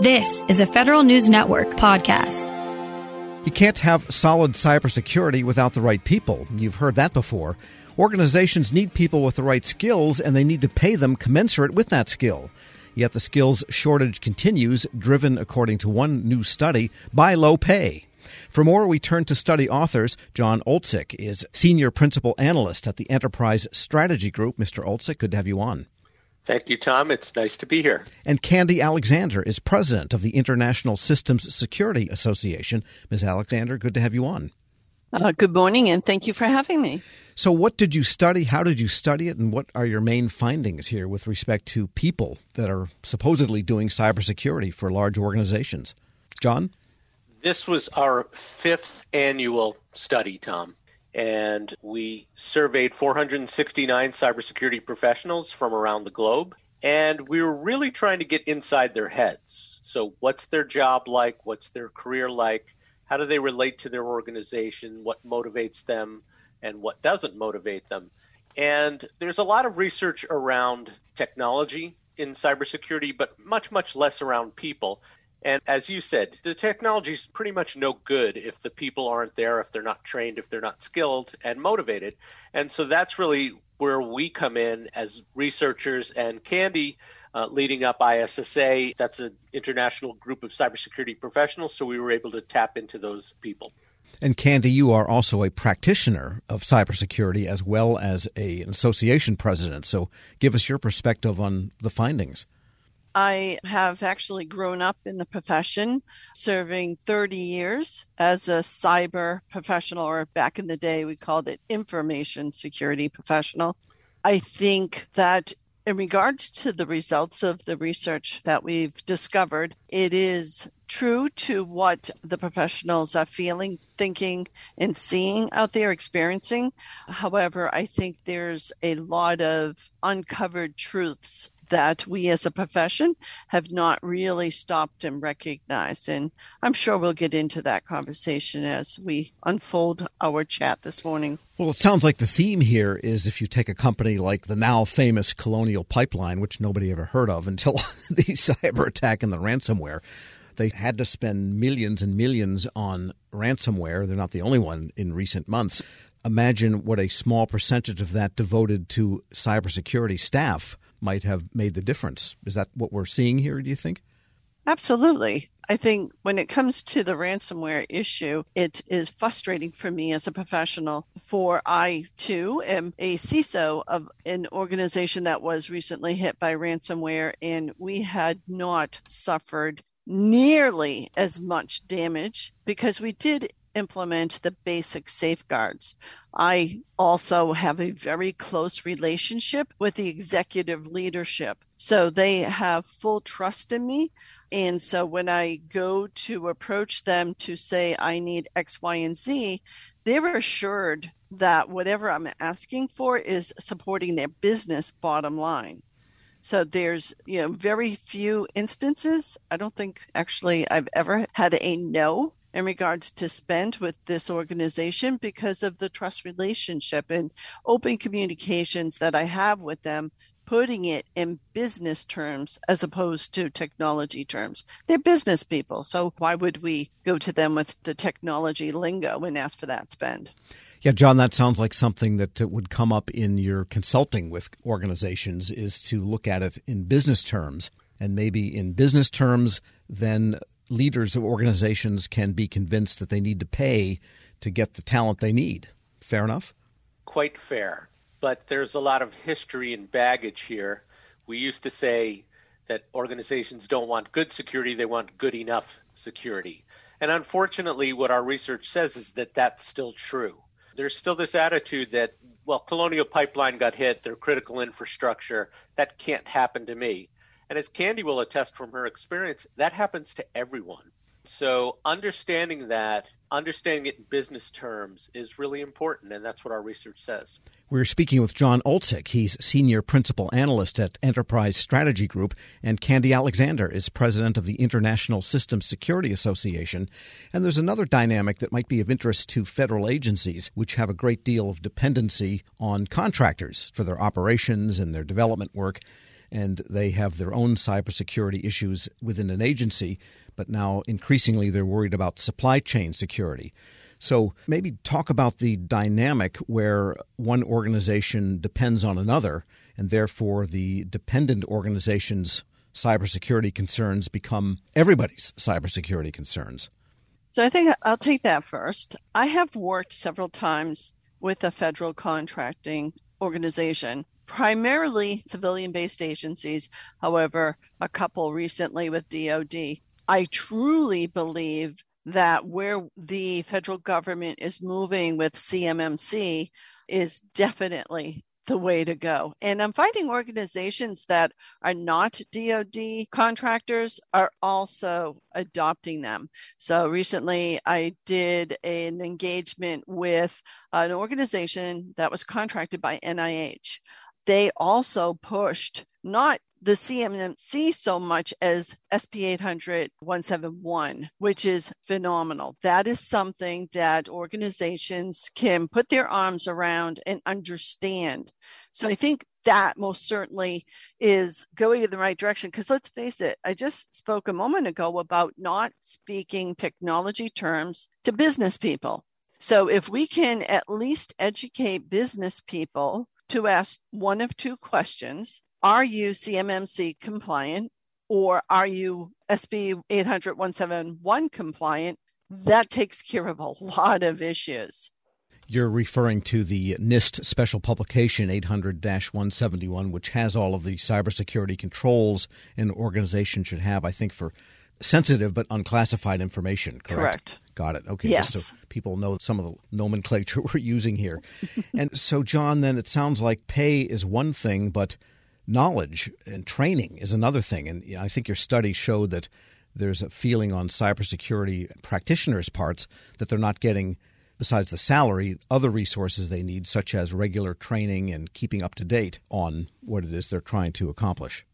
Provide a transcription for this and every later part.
This is a Federal News Network podcast. You can't have solid cybersecurity without the right people. You've heard that before. Organizations need people with the right skills, and they need to pay them commensurate with that skill. Yet the skills shortage continues, driven, according to one new study, by low pay. For more, we turn to study authors. John Oltsik is Senior Principal Analyst at the Enterprise Strategy Group. Mr. Oltsik, good to have you on. Thank you, Tom. It's nice to be here. And Candy Alexander is president of the International Systems Security Association. Ms. Alexander, good to have you on. Uh, good morning, and thank you for having me. So, what did you study? How did you study it? And what are your main findings here with respect to people that are supposedly doing cybersecurity for large organizations? John? This was our fifth annual study, Tom and we surveyed 469 cybersecurity professionals from around the globe. And we were really trying to get inside their heads. So, what's their job like? What's their career like? How do they relate to their organization? What motivates them and what doesn't motivate them? And there's a lot of research around technology in cybersecurity, but much, much less around people. And as you said, the technology is pretty much no good if the people aren't there, if they're not trained, if they're not skilled and motivated. And so that's really where we come in as researchers and Candy. Uh, leading up ISSA, that's an international group of cybersecurity professionals, so we were able to tap into those people. And Candy, you are also a practitioner of cybersecurity as well as a, an association president. So give us your perspective on the findings. I have actually grown up in the profession, serving 30 years as a cyber professional, or back in the day, we called it information security professional. I think that in regards to the results of the research that we've discovered, it is true to what the professionals are feeling, thinking, and seeing out there, experiencing. However, I think there's a lot of uncovered truths that we as a profession have not really stopped and recognized. And I'm sure we'll get into that conversation as we unfold our chat this morning. Well, it sounds like the theme here is if you take a company like the now famous Colonial Pipeline, which nobody ever heard of until the cyber attack and the ransomware. They had to spend millions and millions on ransomware. They're not the only one in recent months imagine what a small percentage of that devoted to cybersecurity staff might have made the difference. Is that what we're seeing here, do you think? Absolutely. I think when it comes to the ransomware issue, it is frustrating for me as a professional. For I too am a CISO of an organization that was recently hit by ransomware, and we had not suffered nearly as much damage because we did implement the basic safeguards. I also have a very close relationship with the executive leadership. So they have full trust in me. And so when I go to approach them to say, I need X, Y, and Z, they're assured that whatever I'm asking for is supporting their business bottom line. So there's, you know, very few instances. I don't think actually I've ever had a no in regards to spend with this organization because of the trust relationship and open communications that I have with them, putting it in business terms as opposed to technology terms. They're business people. So why would we go to them with the technology lingo and ask for that spend? Yeah, John, that sounds like something that would come up in your consulting with organizations is to look at it in business terms. And maybe in business terms, then leaders of organizations can be convinced that they need to pay to get the talent they need. Fair enough? Quite fair. But there's a lot of history and baggage here. We used to say that organizations don't want good security, they want good enough security. And unfortunately, what our research says is that that's still true. There's still this attitude that, well, Colonial Pipeline got hit, their critical infrastructure, that can't happen to me. And as Candy will attest from her experience, that happens to everyone. So understanding that, understanding it in business terms is really important, and that's what our research says. We're speaking with John Oltsik. He's Senior Principal Analyst at Enterprise Strategy Group, and Candy Alexander is President of the International Systems Security Association. And there's another dynamic that might be of interest to federal agencies, which have a great deal of dependency on contractors for their operations and their development work and they have their own cybersecurity issues within an agency, but now increasingly they're worried about supply chain security. So maybe talk about the dynamic where one organization depends on another, and therefore the dependent organization's cybersecurity concerns become everybody's cybersecurity concerns. So I think I'll take that first. I have worked several times with a federal contracting organization, primarily civilian based agencies, however, a couple recently with DoD. I truly believe that where the federal government is moving with CMMC is definitely the way to go. And I'm finding organizations that are not DoD contractors are also adopting them. So recently I did an engagement with an organization that was contracted by NIH. They also pushed not the CMMC so much as SP 800 171, which is phenomenal. That is something that organizations can put their arms around and understand. So I think that most certainly is going in the right direction. Because let's face it, I just spoke a moment ago about not speaking technology terms to business people. So if we can at least educate business people to ask one of two questions are you CMMC compliant or are you SP 800 171 compliant? That takes care of a lot of issues. You're referring to the NIST special publication 800 171, which has all of the cybersecurity controls an organization should have, I think, for sensitive but unclassified information, correct? Correct. Got it. Okay. Yes. so people know some of the nomenclature we're using here. and so, John, then it sounds like pay is one thing, but knowledge and training is another thing. And I think your study showed that there's a feeling on cybersecurity practitioners' parts that they're not getting, besides the salary, other resources they need, such as regular training and keeping up to date on what it is they're trying to accomplish.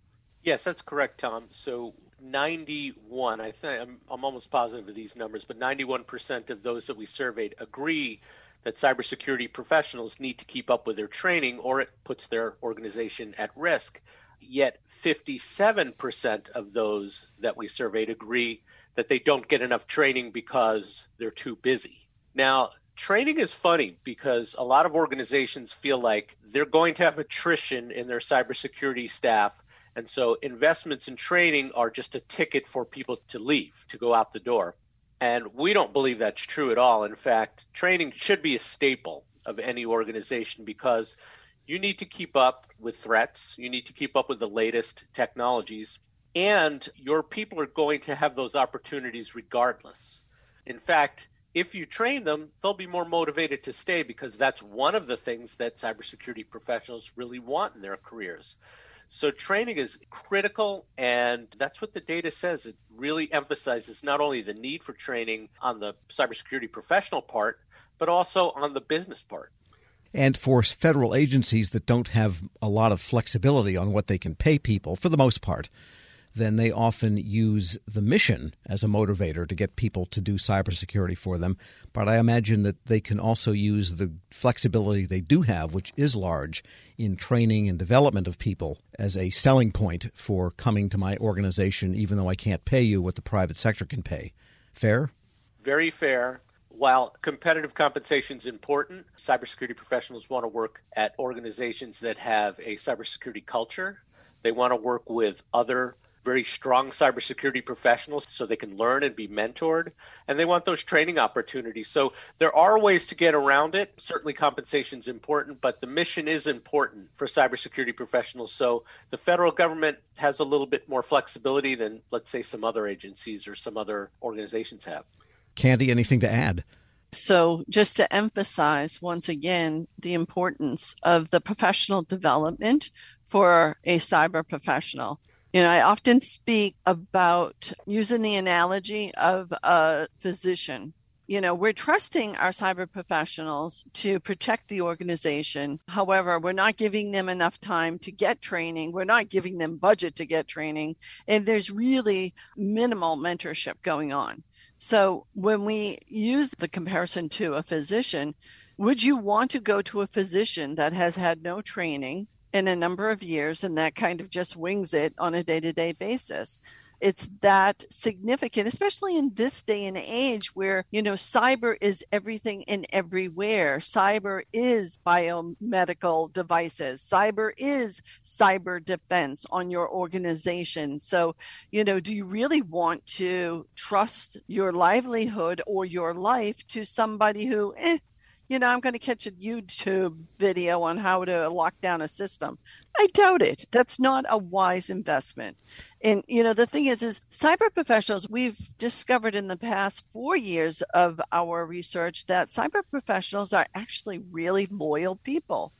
Yes, that's correct, Tom. So 91, I think I'm, I'm almost positive of these numbers, but 91% of those that we surveyed agree that cybersecurity professionals need to keep up with their training or it puts their organization at risk. Yet 57% of those that we surveyed agree that they don't get enough training because they're too busy. Now, training is funny because a lot of organizations feel like they're going to have attrition in their cybersecurity staff. And so investments in training are just a ticket for people to leave, to go out the door. And we don't believe that's true at all. In fact, training should be a staple of any organization because you need to keep up with threats, you need to keep up with the latest technologies, and your people are going to have those opportunities regardless. In fact, if you train them, they'll be more motivated to stay because that's one of the things that cybersecurity professionals really want in their careers. So training is critical, and that's what the data says. It really emphasizes not only the need for training on the cybersecurity professional part, but also on the business part. And for federal agencies that don't have a lot of flexibility on what they can pay people, for the most part, then they often use the mission as a motivator to get people to do cybersecurity for them. But I imagine that they can also use the flexibility they do have, which is large, in training and development of people as a selling point for coming to my organization, even though I can't pay you what the private sector can pay. Fair? Very fair. While competitive compensation is important, cybersecurity professionals want to work at organizations that have a cybersecurity culture. They want to work with other very strong cybersecurity professionals so they can learn and be mentored. And they want those training opportunities. So there are ways to get around it. Certainly, compensation is important, but the mission is important for cybersecurity professionals. So the federal government has a little bit more flexibility than, let's say, some other agencies or some other organizations have. Candy, anything to add? So, just to emphasize once again the importance of the professional development for a cyber professional. You know, I often speak about using the analogy of a physician. You know, we're trusting our cyber professionals to protect the organization. However, we're not giving them enough time to get training. We're not giving them budget to get training. And there's really minimal mentorship going on. So when we use the comparison to a physician, would you want to go to a physician that has had no training in a number of years, and that kind of just wings it on a day to day basis it's that significant, especially in this day and age where, you know, cyber is everything and everywhere. Cyber is biomedical devices. Cyber is cyber defense on your organization. So, you know, do you really want to trust your livelihood or your life to somebody who, eh, you know, I'm going to catch a YouTube video on how to lock down a system. I doubt it. That's not a wise investment. And you know, the thing is, is cyber professionals. We've discovered in the past four years of our research that cyber professionals are actually really loyal people.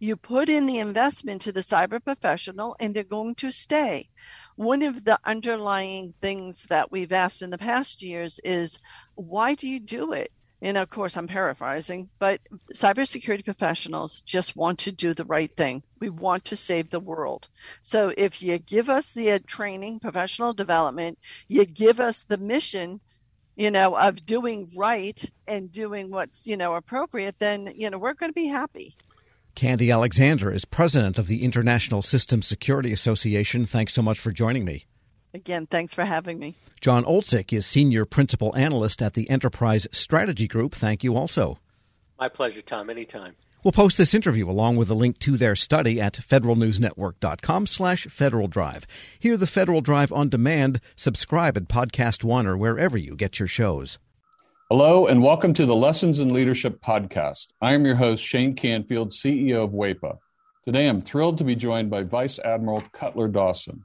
You put in the investment to the cyber professional, and they're going to stay. One of the underlying things that we've asked in the past years is, why do you do it? And of course I'm paraphrasing, but cybersecurity professionals just want to do the right thing. We want to save the world. So if you give us the uh, training, professional development, you give us the mission, you know, of doing right and doing what's, you know, appropriate, then, you know, we're going to be happy. Candy Alexander is president of the International Systems Security Association. Thanks so much for joining me. Again, thanks for having me. John Oltsik is Senior Principal Analyst at the Enterprise Strategy Group. Thank you also. My pleasure, Tom. Anytime. We'll post this interview along with a link to their study at federalnewsnetwork.com slash Federal Drive. Hear the Federal Drive on demand. Subscribe at Podcast One or wherever you get your shows. Hello, and welcome to the Lessons in Leadership podcast. I am your host, Shane Canfield, CEO of WEPA. Today, I'm thrilled to be joined by Vice Admiral Cutler Dawson.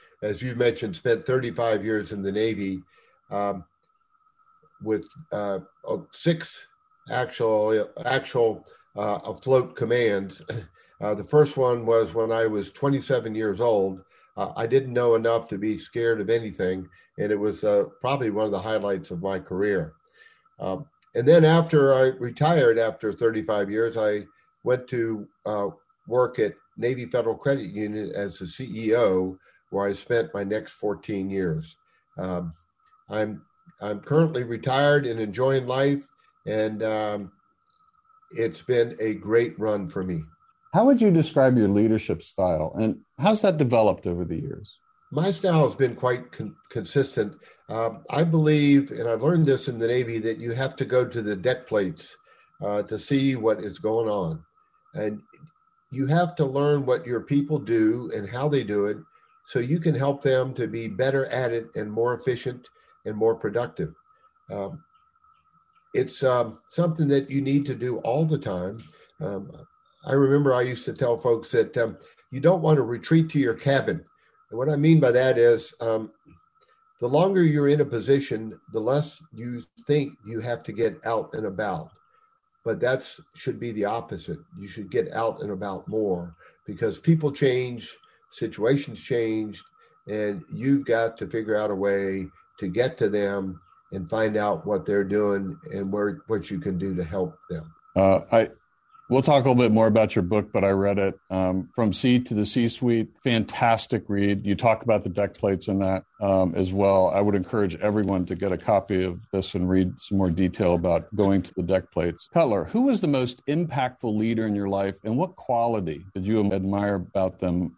as you mentioned, spent 35 years in the Navy um, with uh, six actual actual uh, afloat commands. Uh, the first one was when I was 27 years old. Uh, I didn't know enough to be scared of anything, and it was uh, probably one of the highlights of my career. Um, and then after I retired, after 35 years, I went to uh, work at Navy Federal Credit Union as the CEO where I spent my next 14 years. Um, I'm I'm currently retired and enjoying life, and um, it's been a great run for me. How would you describe your leadership style, and how's that developed over the years? My style has been quite con- consistent. Um, I believe, and I've learned this in the Navy, that you have to go to the deck plates uh, to see what is going on, and you have to learn what your people do and how they do it, so you can help them to be better at it and more efficient and more productive. Um, it's um, something that you need to do all the time. Um, I remember I used to tell folks that um, you don't want to retreat to your cabin. And what I mean by that is um, the longer you're in a position, the less you think you have to get out and about. But that should be the opposite. You should get out and about more because people change, situations changed, and you've got to figure out a way to get to them and find out what they're doing and where what you can do to help them. Uh, I we'll talk a little bit more about your book, but I read it um, from Sea to the C suite. Fantastic read. You talk about the deck plates in that um, as well. I would encourage everyone to get a copy of this and read some more detail about going to the deck plates. Cutler, who was the most impactful leader in your life, and what quality did you admire about them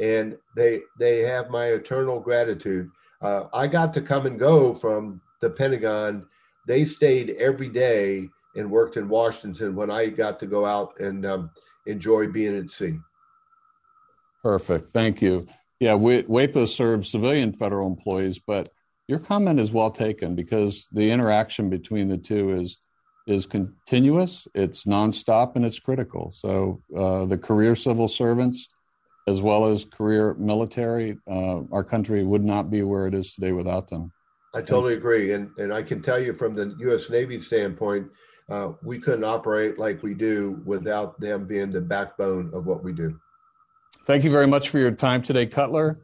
and they they have my eternal gratitude. Uh, I got to come and go from the Pentagon. They stayed every day and worked in Washington when I got to go out and um, enjoy being at sea. Perfect. Thank you. Yeah, WEPA serves civilian federal employees, but your comment is well taken because the interaction between the two is is continuous, it's nonstop, and it's critical. So uh, the career civil servants, as well as career military, uh, our country would not be where it is today without them. I totally agree, and and I can tell you from the U.S. Navy standpoint, uh, we couldn't operate like we do without them being the backbone of what we do. Thank you very much for your time today, Cutler.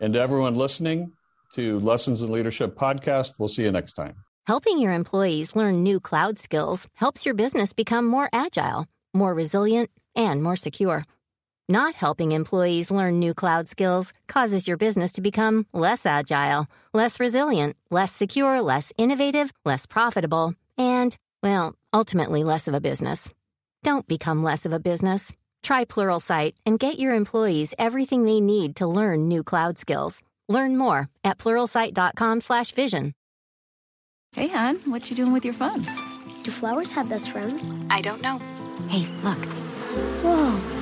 And to everyone listening to Lessons in Leadership podcast, we'll see you next time. Helping your employees learn new cloud skills helps your business become more agile. more resilient, and more secure. Not helping employees learn new cloud skills causes your business to become less agile, less resilient, less secure, less innovative, less profitable, and, well, ultimately less of a business. Don't become less of a business. Try Pluralsight and get your employees everything they need to learn new cloud skills. Learn more at pluralsight.com/vision. Hey, hon, what you doing with your phone? Do flowers have best friends? I don't know. Hey, look. Whoa.